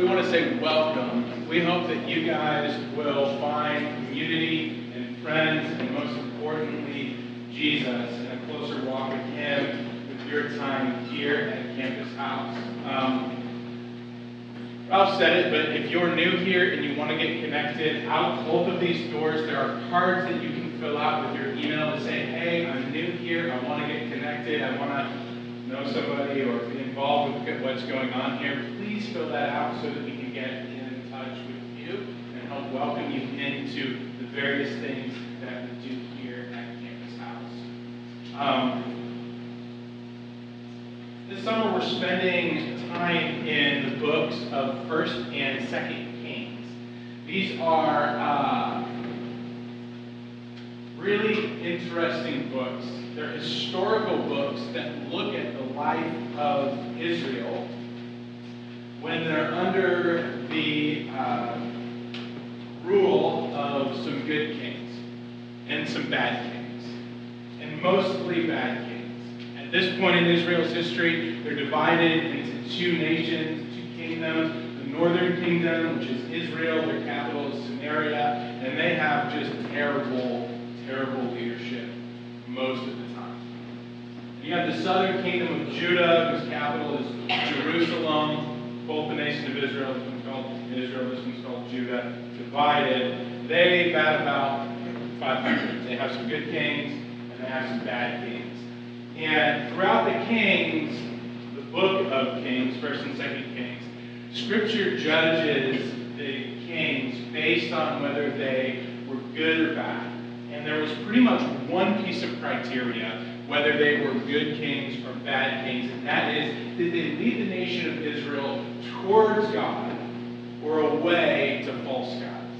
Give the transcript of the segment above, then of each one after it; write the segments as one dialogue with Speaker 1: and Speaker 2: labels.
Speaker 1: We want to say welcome. We hope that you guys will find community and friends, and most importantly, Jesus, and a closer walk with Him with your time here at Campus House. Um, Ralph said it, but if you're new here and you want to get connected, out both of these doors, there are cards that you can fill out with your email to say, hey, I'm new here, I want to get connected, I want to know somebody or involved with what's going on here. Please fill that out so that we can get in touch with you and help welcome you into the various things that we do here at Campus House. Um, this summer we're spending time in the books of First and Second Kings. These are uh, really interesting books. They're historical books that look at the life of Israel when they're under the uh, rule of some good kings and some bad kings, and mostly bad kings. At this point in Israel's history, they're divided into two nations, two kingdoms. The northern kingdom, which is Israel, their capital is Samaria, and they have just terrible, terrible leadership most of the time. You have the southern kingdom of Judah, whose capital is Jerusalem. Both the nation of Israel, this one's called Israel, this one's called Judah, divided. They bat about 500. They have some good kings, and they have some bad kings. And throughout the Kings, the book of Kings, First and Second Kings, Scripture judges the kings based on whether they were good or bad. And there was pretty much one piece of criteria whether they were good kings or bad kings, and that is did they lead the nation of Israel towards God or away to false gods?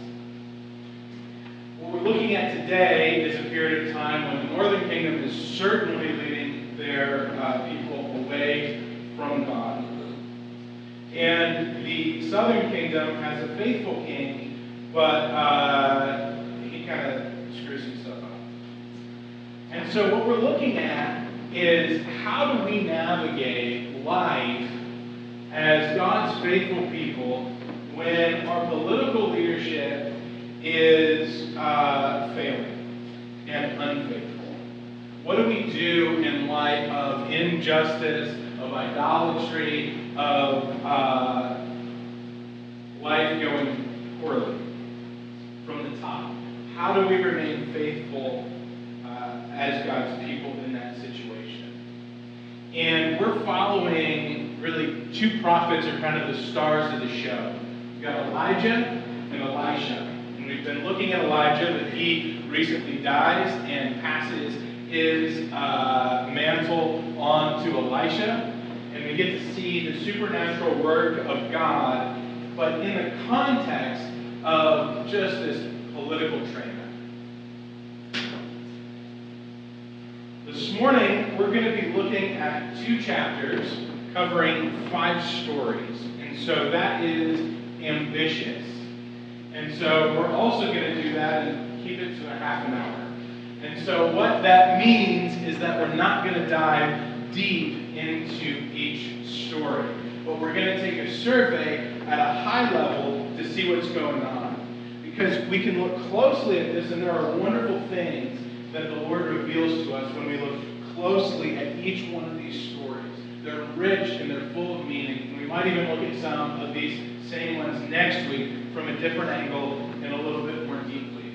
Speaker 1: What we're looking at today is a period of time when the northern kingdom is certainly leading their uh, people away from God. And the southern kingdom has a faithful king, but uh, he kind of screws some stuff up. And so what we're looking at is how do we navigate life as God's faithful people when our political leadership is uh, failing and unfaithful? What do we do in light of injustice, of idolatry, of uh, life going poorly from the top? How do we remain faithful uh, as God's people in that situation? And we're following really two prophets are kind of the stars of the show. We've got Elijah and Elisha. And we've been looking at Elijah, but he recently dies and passes his uh, mantle on to Elisha. And we get to see the supernatural work of God, but in the context of just this political train This morning, we're going to be looking at two chapters covering five stories. And so that is ambitious. And so we're also going to do that and keep it to a half an hour. And so what that means is that we're not going to dive deep into each story. But we're going to take a survey at a high level to see what's going on. Because we can look closely at this, and there are wonderful things that the Lord reveals to us when we look closely at each one of these stories. They're rich and they're full of meaning. And we might even look at some of these same ones next week from a different angle and a little bit more deeply.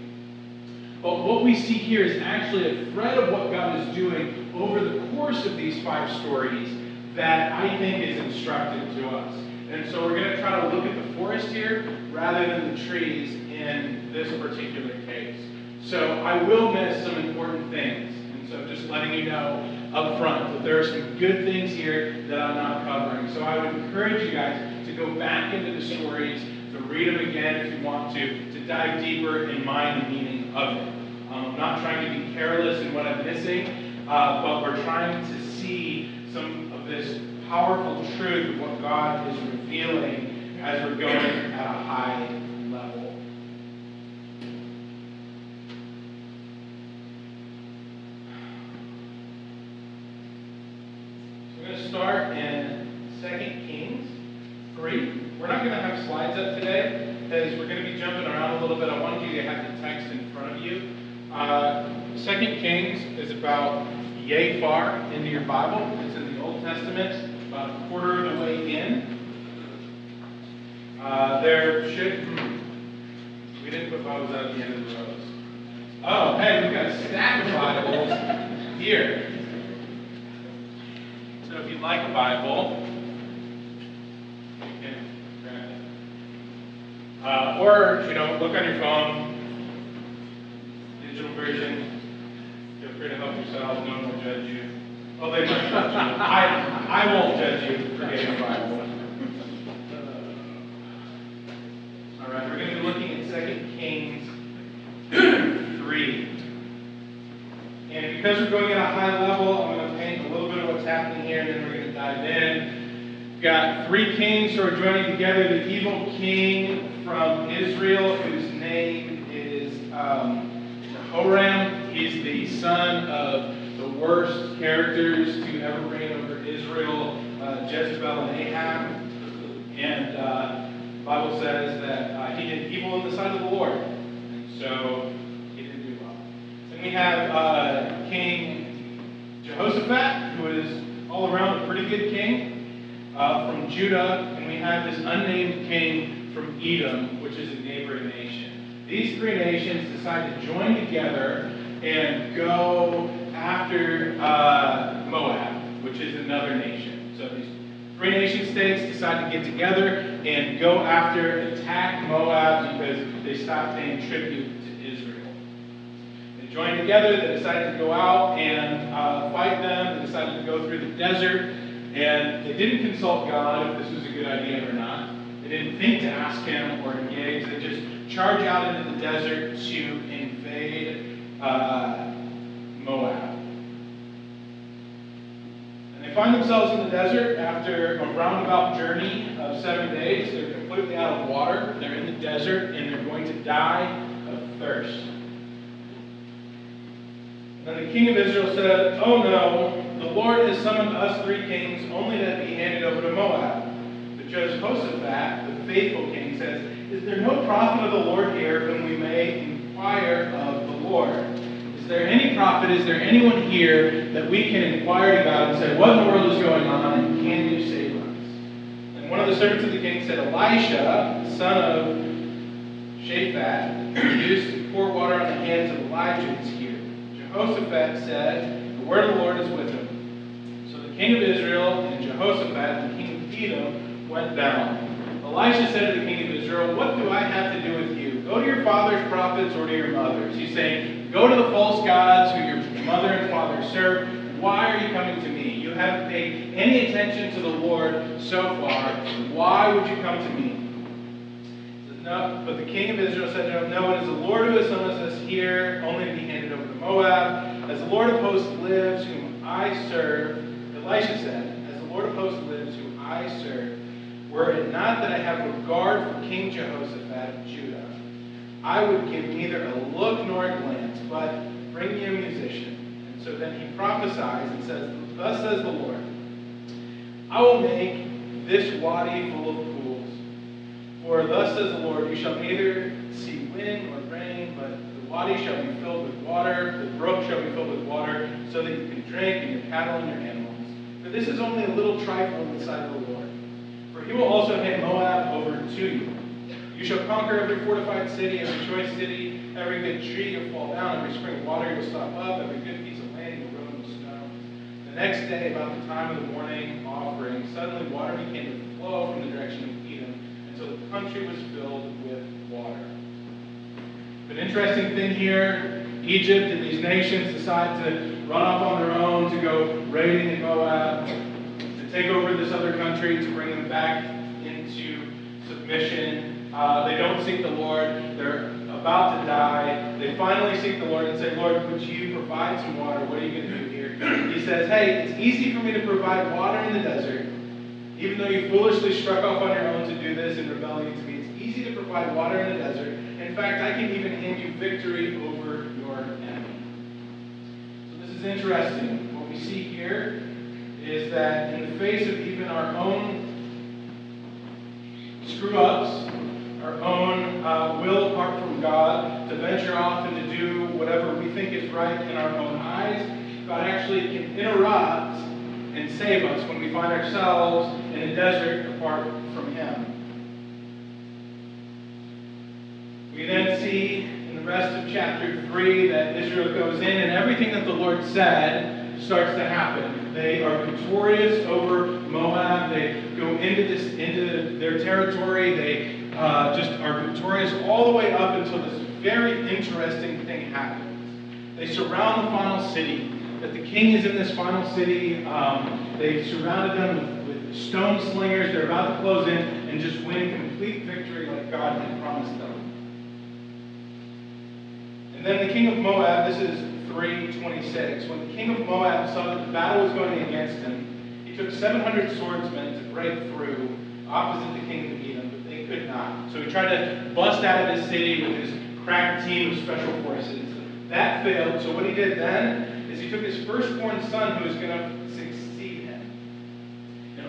Speaker 1: But what we see here is actually a thread of what God is doing over the course of these five stories that I think is instructive to us. And so we're going to try to look at the forest here rather than the trees in this particular case. So I will miss some important things. And so just letting you know up front that there are some good things here that I'm not covering. So I would encourage you guys to go back into the stories, to read them again if you want to, to dive deeper and mind the meaning of it. Um, I'm not trying to be careless in what I'm missing, uh, but we're trying to see some of this powerful truth of what God is revealing as we're going at a high level. We're going to start in 2 Kings 3. We're not going to have slides up today because we're going to be jumping around a little bit. I wanted you to have the text in front of you. Uh, 2 Kings is about yay far into your Bible. It's in the Old Testament, about a quarter of the way in. Uh, there should, hmm, we didn't put Bibles out at the end of the rows. Oh, hey, we've got a stack of Bibles here. You'd like a Bible. Uh, or, you know, look on your phone, digital version. Feel free to help yourself. No one will judge you. Oh, they might judge you. I, I won't judge you for getting a Bible. All right, we're going to be looking at 2 Kings 3. And because we're going at a high level, happening here, and then we're going to dive in. We've got three kings who are joining together. The evil king from Israel, whose name is um, Jehoram. He's the son of the worst characters to ever reign over Israel, uh, Jezebel and Ahab. And uh, the Bible says that uh, he did evil in the sight of the Lord. So he didn't do well. Then we have uh, King Jehoshaphat, who is all around a pretty good king uh, from Judah. And we have this unnamed king from Edom, which is a neighboring nation. These three nations decide to join together and go after uh, Moab, which is another nation. So these three nation states decide to get together and go after, attack Moab because they stopped paying tribute joined together, they decided to go out and uh, fight them, they decided to go through the desert, and they didn't consult God if this was a good idea or not. They didn't think to ask him or engage. They just charge out into the desert to invade uh, Moab. And they find themselves in the desert after a roundabout journey of seven days. They're completely out of water. They're in the desert and they're going to die of thirst. And the king of Israel said, Oh no, the Lord has summoned us three kings only to be handed over to Moab. But Jehoshaphat, the faithful king, says, Is there no prophet of the Lord here whom we may inquire of the Lord? Is there any prophet, is there anyone here that we can inquire God and say, What in the world is going on and can you save us? And one of the servants of the king said, Elisha, son of Shaphat, used to pour water on the hands of Elijah. Jehoshaphat said, The word of the Lord is with him. So the king of Israel and Jehoshaphat, the king of Edom, went down. Elisha said to the king of Israel, What do I have to do with you? Go to your father's prophets or to your mother's. He's saying, Go to the false gods who your mother and father serve. Why are you coming to me? You haven't paid any attention to the Lord so far. Why would you come to me? No, but the king of Israel said to him, No, it is the Lord who has summoned us here, only to be handed over to Moab. As the Lord of hosts lives, whom I serve, Elisha said, As the Lord of hosts lives, whom I serve, were it not that I have regard for King Jehoshaphat of Judah, I would give neither a look nor a glance, but bring me a musician. And so then he prophesies and says, Thus says the Lord, I will make this wadi full of. For thus says the Lord, you shall neither see wind nor rain, but the wadi shall be filled with water, the brook shall be filled with water, so that you can drink, and your cattle and your animals. But this is only a little trifle in the sight of the Lord. For he will also hand Moab over to you. You shall conquer every fortified city, every choice city, every good tree you'll fall down, every spring of water you'll stop up, every good piece of land you'll ruin with stones. The next day, about the time of the morning offering, suddenly water began to flow from the direction until the country was filled with water. An interesting thing here, Egypt and these nations decide to run off on their own to go raiding in Moab, to take over this other country, to bring them back into submission. Uh, they don't seek the Lord. They're about to die. They finally seek the Lord and say, Lord, would you provide some water? What are you going to do here? He says, Hey, it's easy for me to provide water in the desert. Even though you foolishly struck off on your own to do this in rebellion to me, it's easy to provide water in the desert. In fact, I can even hand you victory over your enemy. So this is interesting. What we see here is that in the face of even our own screw ups, our own uh, will apart from God to venture off and to do whatever we think is right in our own eyes, God actually can interrupt and save us when we find ourselves in a desert apart from Him. We then see in the rest of chapter 3 that Israel goes in and everything that the Lord said starts to happen. They are victorious over Moab. They go into this into their territory. They uh, just are victorious all the way up until this very interesting thing happens. They surround the final city. That the king is in this final city. Um, they've surrounded them stone slingers. They're about to close in and just win complete victory like God had promised them. And then the king of Moab, this is 326. When the king of Moab saw that the battle was going against him, he took 700 swordsmen to break through opposite the king of Edom, but they could not. So he tried to bust out of his city with his crack team of special forces. That failed. So what he did then is he took his firstborn son, who was going to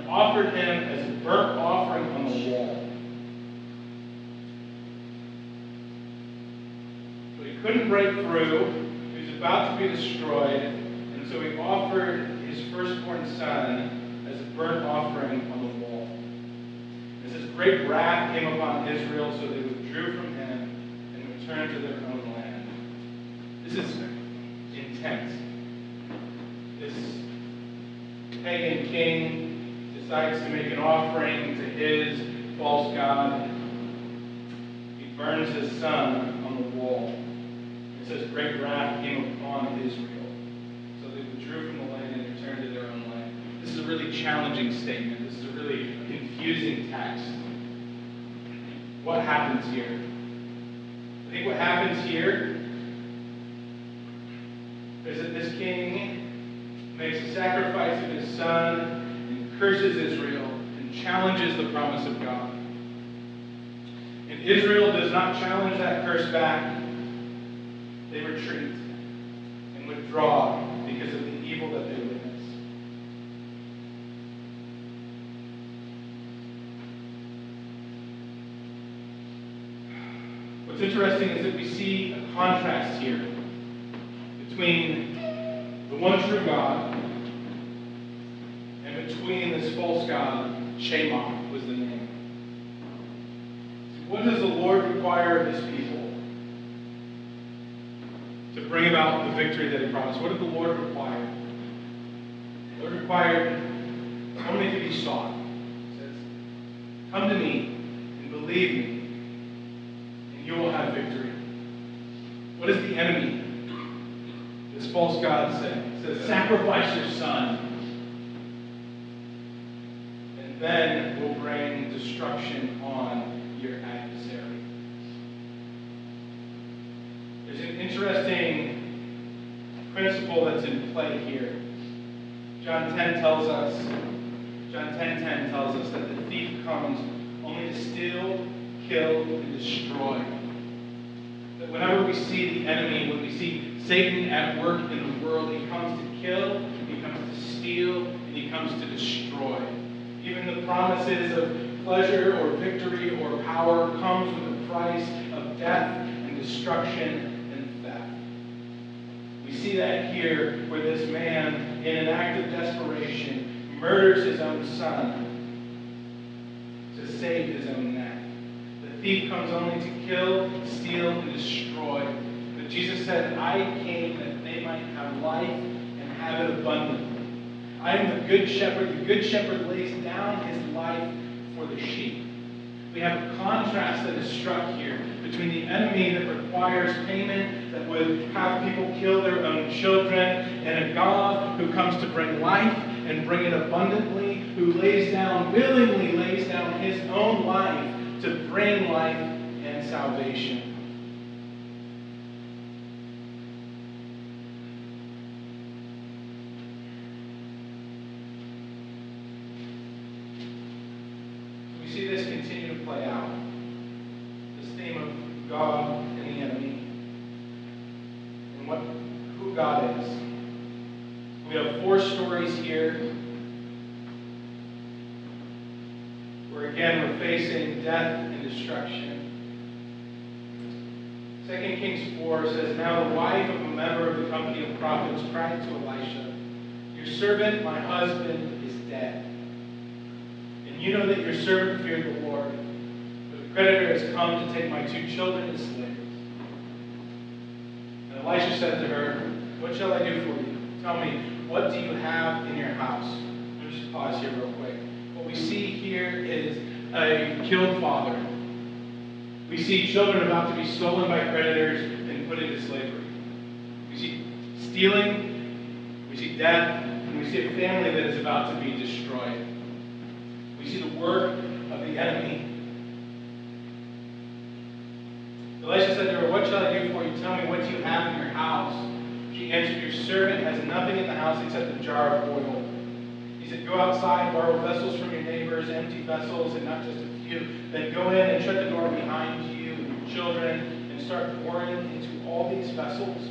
Speaker 1: offered him as a burnt offering on the wall. So he couldn't break through. He was about to be destroyed, and so he offered his firstborn son as a burnt offering on the wall. It says, Great wrath came upon Israel, so they withdrew from him and returned to their own land. This is intense. This pagan king decides to make an offering to his false god. He burns his son on the wall. It says, Great wrath came upon Israel. So they withdrew from the land and returned to their own land. This is a really challenging statement. This is a really confusing text. What happens here? I think what happens here is that this king makes a sacrifice of his son curses Israel and challenges the promise of God. And Israel does not challenge that curse back. They retreat and withdraw because of the evil that they witness. What's interesting is that we see a contrast here between the one true God between this false God, Chemosh was the name. What does the Lord require of his people to bring about the victory that he promised? What did the Lord require? The Lord required only to be sought. He says, Come to me and believe me, and you will have victory. What does the enemy, this false God, say? He says, Sacrifice your son, then will bring destruction on your adversary. There's an interesting principle that's in play here. John 10 tells us, John 10 10 tells us that the thief comes only to steal, kill, and destroy. That whenever we see the enemy, when we see Satan at work in the world, he comes to kill, he comes to steal, and he comes to destroy. Even the promises of pleasure or victory or power comes with a price of death and destruction and theft. We see that here where this man, in an act of desperation, murders his own son to save his own neck. The thief comes only to kill, steal, and destroy. But Jesus said, I came that they might have life and have it abundantly. I am the good shepherd. The good shepherd lays down his life for the sheep. We have a contrast that is struck here between the enemy that requires payment, that would have people kill their own children, and a God who comes to bring life and bring it abundantly, who lays down, willingly lays down his own life to bring life and salvation. what, who God is. We have four stories here where, again, we're facing death and destruction. 2 Kings 4 says, Now the wife of a member of the company of prophets cried to Elisha, Your servant, my husband, is dead. And you know that your servant feared the Lord, but the creditor has come to take my two children as slaves. Elisha said to her, What shall I do for you? Tell me, what do you have in your house? Let me just pause here real quick. What we see here is a killed father we see children about to be stolen by predators and put into slavery. We see stealing, we see death, and we see a family that is about to be destroyed. We see the work of the enemy. Elisha said to her, What shall I do for you? Tell me what you have in your house. She answered, Your servant has nothing in the house except a jar of oil. He said, Go outside, borrow vessels from your neighbors, empty vessels, and not just a few. Then go in and shut the door behind you and your children, and start pouring into all these vessels.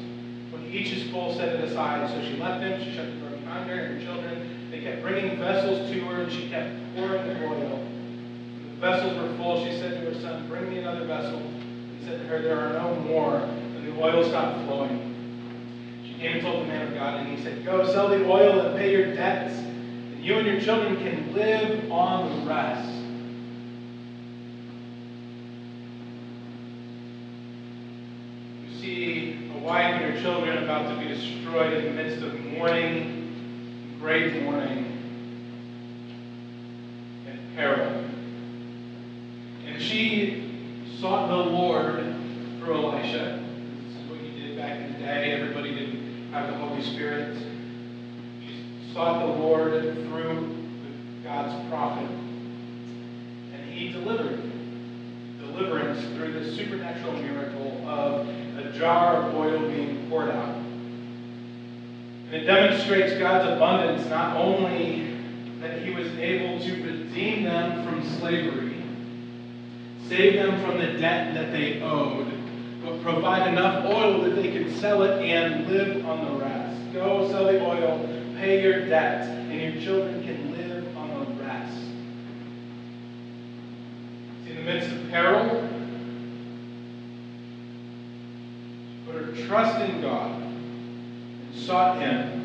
Speaker 1: When each is full, set it aside. So she left them, she shut the door behind her and her children. They kept bringing vessels to her, and she kept pouring the oil. When the vessels were full, she said to her son, Bring me another vessel. He said to her, There are no more. And the oil stopped flowing. She came and told the man of God, and he said, Go, sell the oil and pay your debts and you and your children can live on the rest. You see a wife and her children about to be destroyed in the midst of mourning, great mourning, and peril. And she sought the Lord through Elisha. This is what he did back in the day. Everybody didn't have the Holy Spirit She sought the Lord through God's prophet, and he delivered. Deliverance through the supernatural miracle of a jar of oil being poured out. And it demonstrates God's abundance not only that he was able to redeem them from slavery, save them from the debt that they owed, but provide enough oil that they could sell it and live on the rest. Go sell the oil pay your debt, and your children can live on the rest. In the midst of peril, put her trust in God and sought Him.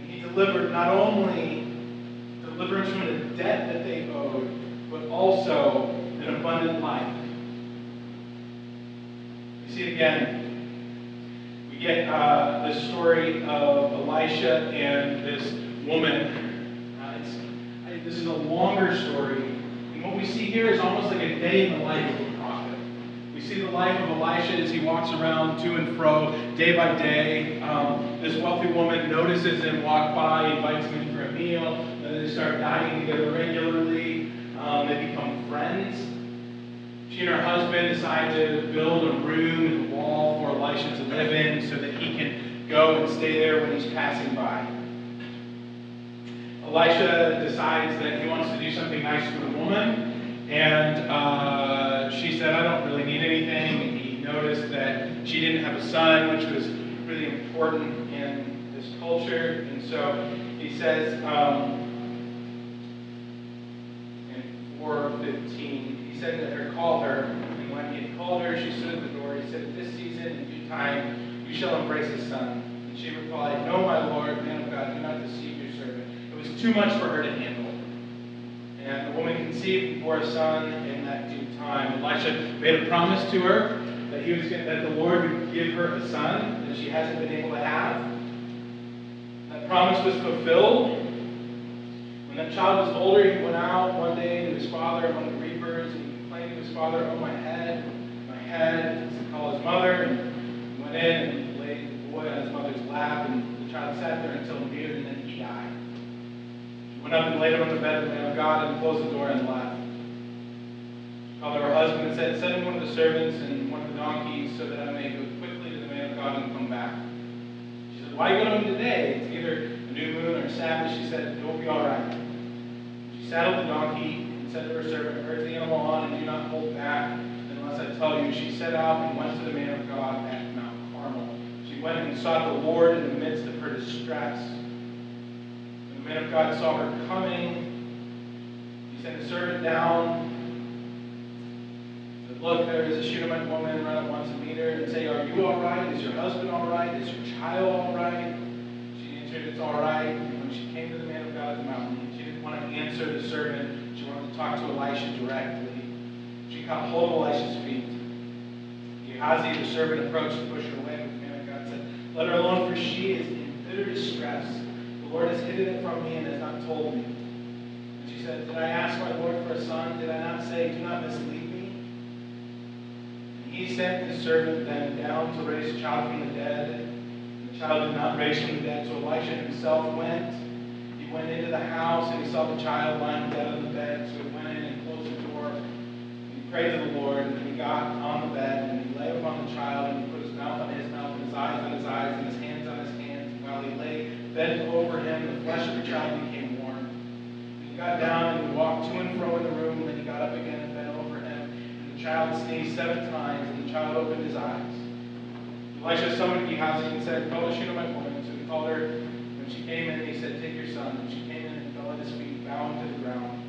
Speaker 1: And He delivered not only deliverance from the debt that they owed, but also an abundant life. You see again, We get uh, the story of Elisha and this woman. Uh, I, this is a longer story. And what we see here is almost like a day in the life of a prophet. We see the life of Elisha as he walks around to and fro, day by day. Um, this wealthy woman notices him walk by, invites him in for a meal. Then they start dining together regularly. She and her husband decide to build a room the wall for Elisha to live in so that he can go and stay there when he's passing by. Elisha decides that he wants to do something nice for the woman, and uh, she said, I don't really need anything. And he noticed that she didn't have a son, which was really important in this culture, and so he says um, in 415, he said to her, Call her. And when he had called her, she stood at the door. He said, this season, in due time, you shall embrace a son. And she replied, No, my Lord, man of God, do not deceive your servant. It was too much for her to handle. And the woman conceived and bore a son in that due time. Elisha made a promise to her that he was going, that the Lord would give her a son that she hasn't been able to have. That promise was fulfilled. When that child was older, he went out one day to his father reapers, and he complained to his father, Oh, my head, my head. He called his mother, and went in and laid the boy on his mother's lap, and the child sat there until noon, and then he died. She went up and laid him on the bed of the man of God, and closed the door and left. Called her husband and said, Send one of the servants and one of the donkeys, so that I may go quickly to the man of God and come back. She said, Why go to him today? It's either a new moon or a Sabbath. She said, It will be all right. She saddled the donkey said to her servant, Urge the animal on and do not hold back unless I tell you. She set out and went to the man of God at Mount Carmel. She went and sought the Lord in the midst of her distress. When the man of God saw her coming, He sent a servant down. Look, there is a Shunammite woman run at once and meet her and say, Are you all right? Is your husband all right? Is your child all right? She answered, It's all right. And when she came to the man of God at the mountain, she didn't want to answer the servant. Talk to Elisha directly. She caught hold of Elisha's feet. Gehazi, the servant, approached to push her away. But the man of God said, Let her alone, for she is in bitter distress. The Lord has hidden it from me and has not told me. And she said, Did I ask my Lord for a son? Did I not say, Do not mislead me? And he sent his servant then down to raise a child from the dead. And the child did not raise from the dead, so Elisha himself went. Went into the house and he saw the child lying dead on the bed. So he went in and closed the door. He prayed to the Lord, and then he got on the bed and he lay upon the child and he put his mouth on his mouth and his eyes on his eyes and his hands on his hands. And while he lay bent over him, the flesh of the child became warm. He got down and he walked to and fro in the room, and then he got up again and bent over him. And the child sneezed seven times, and the child opened his eyes. Elisha summoned Gehazi and said, Call the Shunammite woman. So he called her. When she came in, and he said, Take your son. And she came in and fell at his feet, bowing to the ground.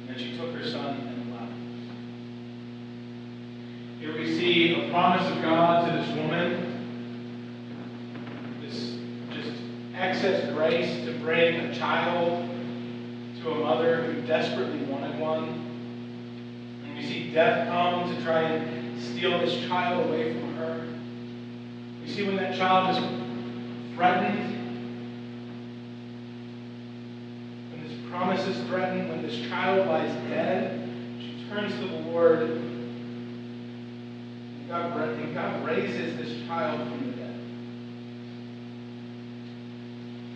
Speaker 1: And then she took her son and left. Here we see a promise of God to this woman. This just excess grace to bring a child to a mother who desperately wanted one. And we see death come to try and steal this child away from her. We see when that child is threatened, promise is threatened, when this child lies dead, she turns to the Lord. And God, and God raises this child from the dead.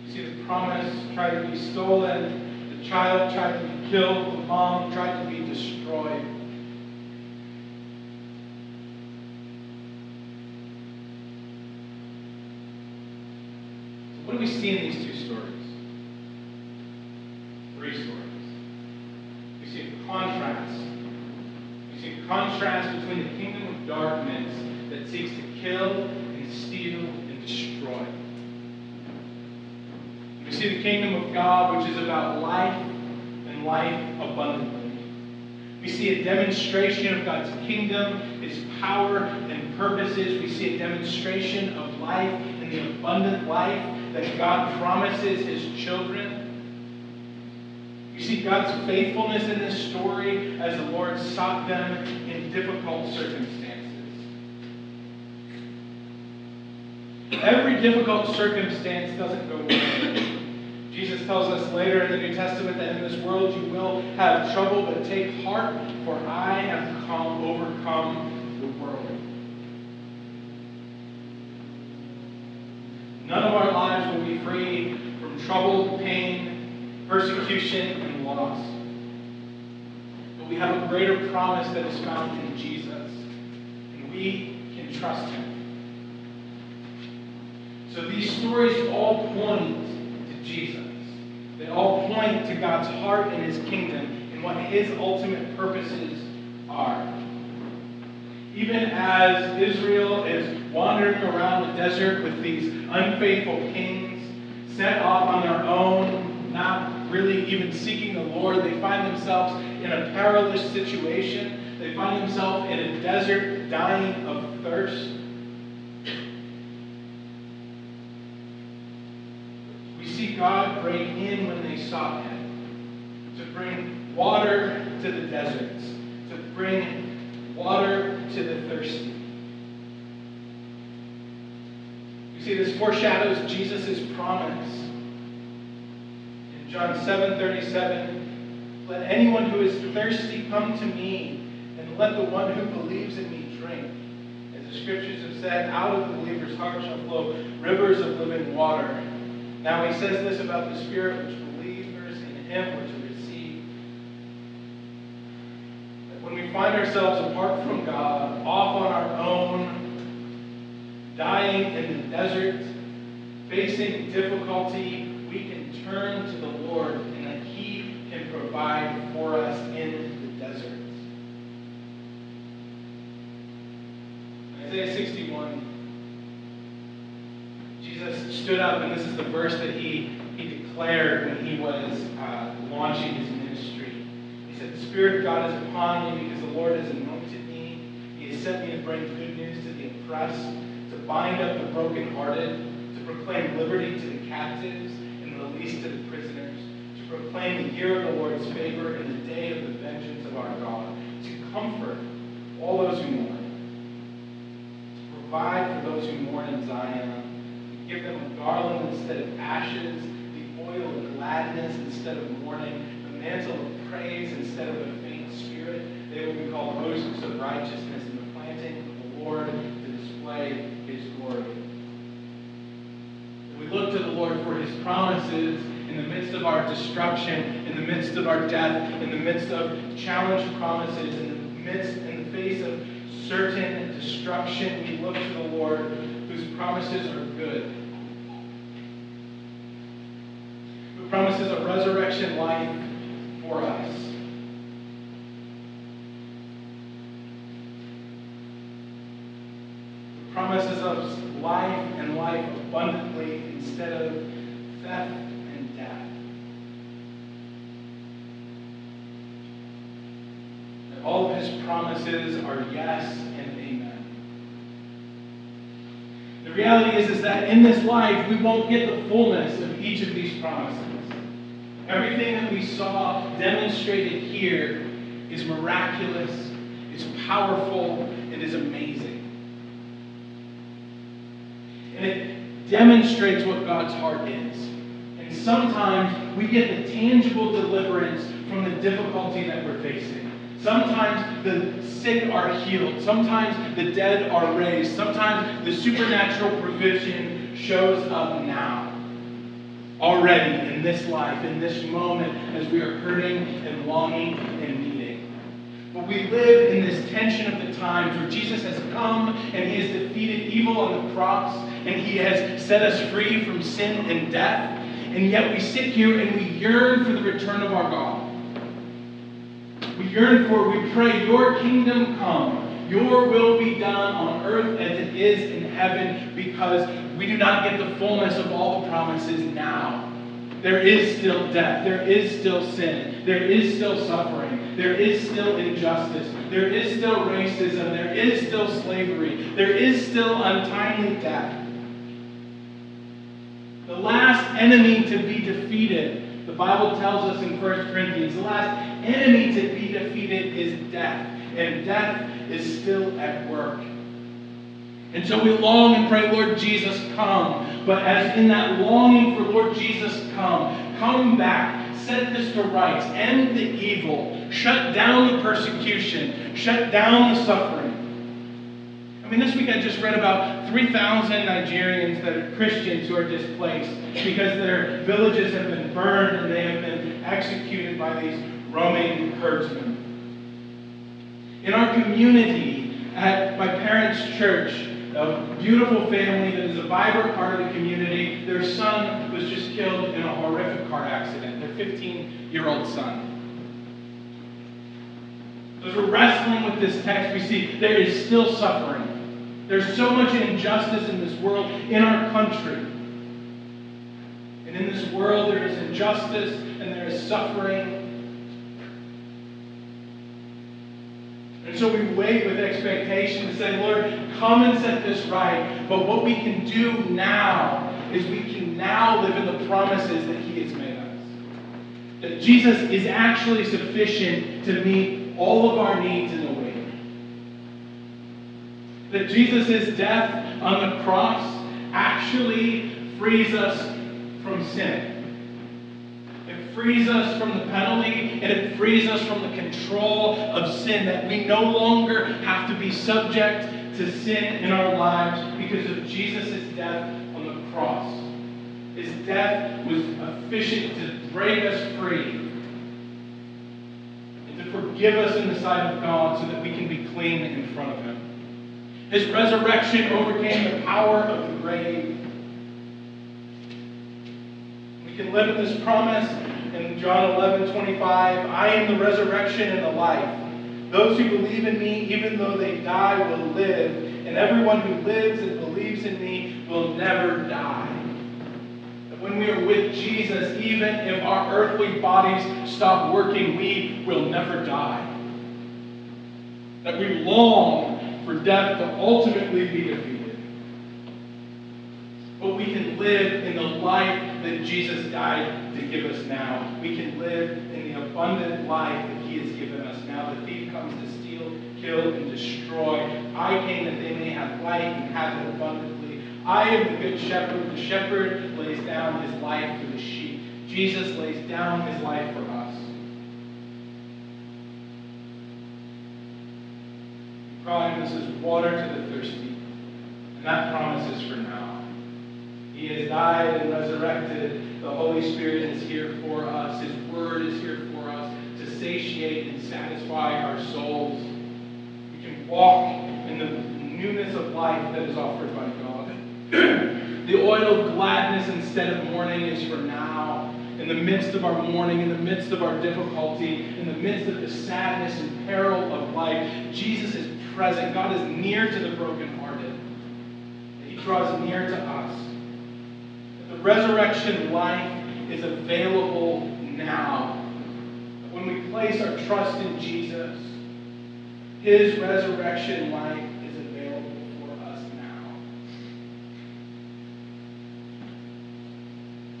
Speaker 1: You see, the promise tried to be stolen, the child tried to be killed, the mom tried to be destroyed. What do we see in these two stories? Three stories. We see a contrast. Contrast between the kingdom of darkness that seeks to kill and steal and destroy. We see the kingdom of God, which is about life and life abundantly. We see a demonstration of God's kingdom, His power and purposes. We see a demonstration of life and the abundant life that God promises His children. You see God's faithfulness in this story as the Lord sought them in difficult circumstances. Every difficult circumstance doesn't go away. Jesus tells us later in the New Testament that in this world you will have trouble, but take heart, for I have come, overcome the world. None of our lives will be free from trouble, pain, persecution, and loss. But we have a greater promise that is found in Jesus, and we can trust Him. So these stories all point to Jesus. They all point to God's heart and His kingdom and what His ultimate purposes are. Even as Israel is wandering around the desert with these unfaithful kings, set off on their own, not really even seeking the Lord, they find themselves in a perilous situation. They find themselves in a desert dying of thirst. We see God break in when they sought Him to bring water to the deserts, to bring water to the thirsty. You see, this foreshadows Jesus' promise. John 7 37, let anyone who is thirsty come to me, and let the one who believes in me drink. As the scriptures have said, out of the believer's heart shall flow rivers of living water. Now he says this about the Spirit which believers in him were to receive. That when we find ourselves apart from God, off on our own, dying in the desert, facing difficulty, turn to the Lord and that he can provide for us in the desert. Isaiah 61 Jesus stood up, and this is the verse that he, he declared when he was uh, launching his ministry. He said, The Spirit of God is upon me because the Lord has anointed me. He has sent me to bring good news to the oppressed, to bind up the brokenhearted, to proclaim liberty to the captives and to the prisoners, to proclaim the year of the Lord's favor and the day of the vengeance of our God, to comfort all those who mourn, to provide for those who mourn in Zion, to give them a garland instead of ashes, the oil of gladness instead of mourning, the mantle of praise instead of a faint spirit. They will be called roses of righteousness in the planting of the Lord to display his glory. Look to the Lord for his promises in the midst of our destruction, in the midst of our death, in the midst of challenged promises, in the midst, in the face of certain destruction. We look to the Lord whose promises are good. Who promises a resurrection life for us. Promises us life and life abundantly instead of theft and death. That all of his promises are yes and amen. The reality is, is that in this life, we won't get the fullness of each of these promises. Everything that we saw demonstrated here is miraculous, is powerful, and is amazing. And it demonstrates what God's heart is. And sometimes we get the tangible deliverance from the difficulty that we're facing. Sometimes the sick are healed. Sometimes the dead are raised. Sometimes the supernatural provision shows up now. Already in this life, in this moment, as we are hurting and longing and needing. But we live in this tension of the times where Jesus has come and he has defeated evil on the cross and he has set us free from sin and death. And yet we sit here and we yearn for the return of our God. We yearn for, we pray, Your kingdom come, Your will be done on earth as it is in heaven, because we do not get the fullness of all the promises now. There is still death. There is still sin. There is still suffering. There is still injustice. There is still racism. There is still slavery. There is still untimely death. The last enemy to be defeated, the Bible tells us in 1 Corinthians, the last enemy to be defeated is death. And death is still at work. And so we long and pray, Lord Jesus, come. But as in that longing for Lord Jesus, come, come back, set this to rights, end the evil, shut down the persecution, shut down the suffering. I mean, this week I just read about 3,000 Nigerians that are Christians who are displaced because their villages have been burned and they have been executed by these roaming herdsmen. In our community, at my parents' church, a beautiful family that is a vibrant part of the community, their son was just killed in a horrific car accident, their 15 year old son. As we're wrestling with this text, we see there is still suffering. There's so much injustice in this world, in our country. And in this world, there is injustice and there is suffering. And so we wait with expectation to say, Lord, come and set this right. But what we can do now is we can now live in the promises that He has made us. That Jesus is actually sufficient to meet all of our needs. That Jesus' death on the cross actually frees us from sin. It frees us from the penalty and it frees us from the control of sin, that we no longer have to be subject to sin in our lives because of Jesus' death on the cross. His death was efficient to break us free and to forgive us in the sight of God so that we can be clean in front of Him. His resurrection overcame the power of the grave. We can live in this promise in John 11 25. I am the resurrection and the life. Those who believe in me, even though they die, will live. And everyone who lives and believes in me will never die. When we are with Jesus, even if our earthly bodies stop working, we will never die. That we long for death to ultimately be defeated. But we can live in the life that Jesus died to give us now. We can live in the abundant life that He has given us now. The thief comes to steal, kill, and destroy. I came that they may have life and have it abundantly. I am the good shepherd. The shepherd lays down his life for the sheep. Jesus lays down his life for us. He promises water to the thirsty, and that promise is for now. He has died and resurrected. The Holy Spirit is here for us. His Word is here for us to satiate and satisfy our souls. We can walk in the newness of life that is offered by God. the oil of gladness instead of mourning is for now. In the midst of our mourning, in the midst of our difficulty, in the midst of the sadness and peril of life, Jesus is present. God is near to the brokenhearted. He draws near to us. The resurrection life is available now. When we place our trust in Jesus, his resurrection life is available for us now.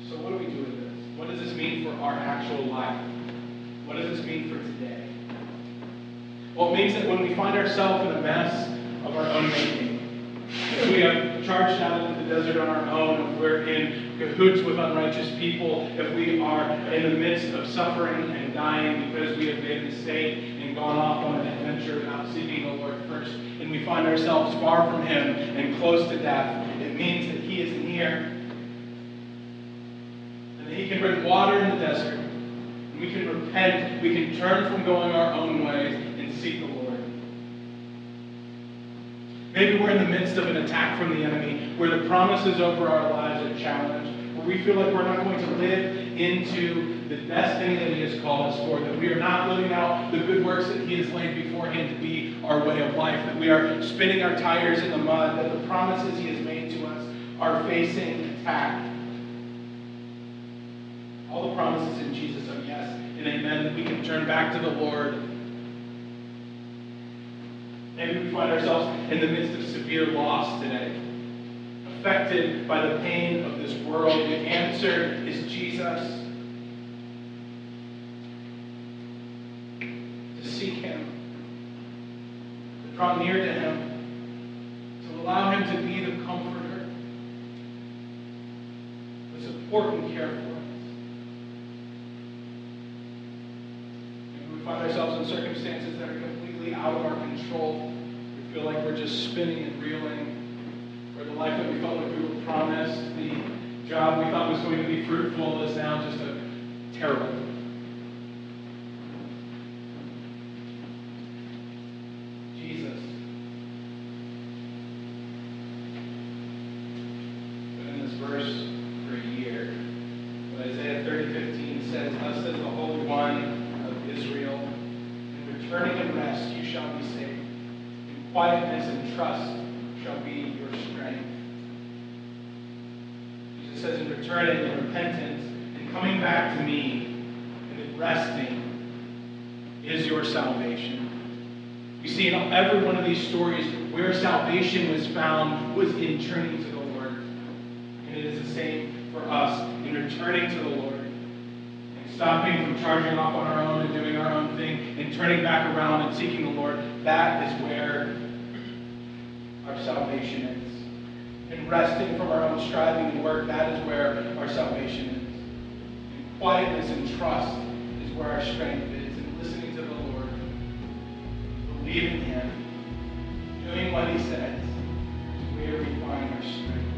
Speaker 1: So, what do we do with this? What does this mean for our actual life? What does this mean for today? Well, it means that when we find ourselves in a mess of our own making, if we have charged out into the desert on our own, if we're in cahoots with unrighteous people, if we are in the midst of suffering and dying because we have made a mistake and gone off on an adventure without seeking the Lord first, and we find ourselves far from Him and close to death, it means that He is near. And that He can bring water in the desert. We can repent, we can turn from going our own ways seek the Lord. Maybe we're in the midst of an attack from the enemy where the promises over our lives are challenged, where we feel like we're not going to live into the destiny that He has called us for, that we are not living out the good works that He has laid beforehand to be our way of life, that we are spinning our tires in the mud, that the promises He has made to us are facing attack. All the promises in Jesus are yes and amen, that we can turn back to the Lord Maybe we find ourselves in the midst of severe loss today, affected by the pain of this world. The answer is Jesus. To seek Him, to draw near to Him, to allow Him to be the comforter, the support and care for us. Maybe we find ourselves in circumstances that are completely out of our control. We feel like we're just spinning and reeling. Where the life that we felt like we were promised, the job we thought was going to be fruitful is now just a terrible. Jesus. Been in this verse for a year. But Isaiah 30, 15 says, Thus says the Holy One of Israel, in returning and rest you shall be saved. In quietness and trust shall be your strength. Says, in repentance and coming back to me and in resting is your salvation. You see, in every one of these stories, where salvation was found was in turning to the Lord. And it is the same for us in returning to the Lord and stopping from charging off on our own and doing our own thing and turning back around and seeking the Lord. That is where our salvation is. In resting from our own striving and work, that is where our salvation is. In quietness and trust is where our strength is. In listening to the Lord, believing Him, doing what He says, is where we find our strength.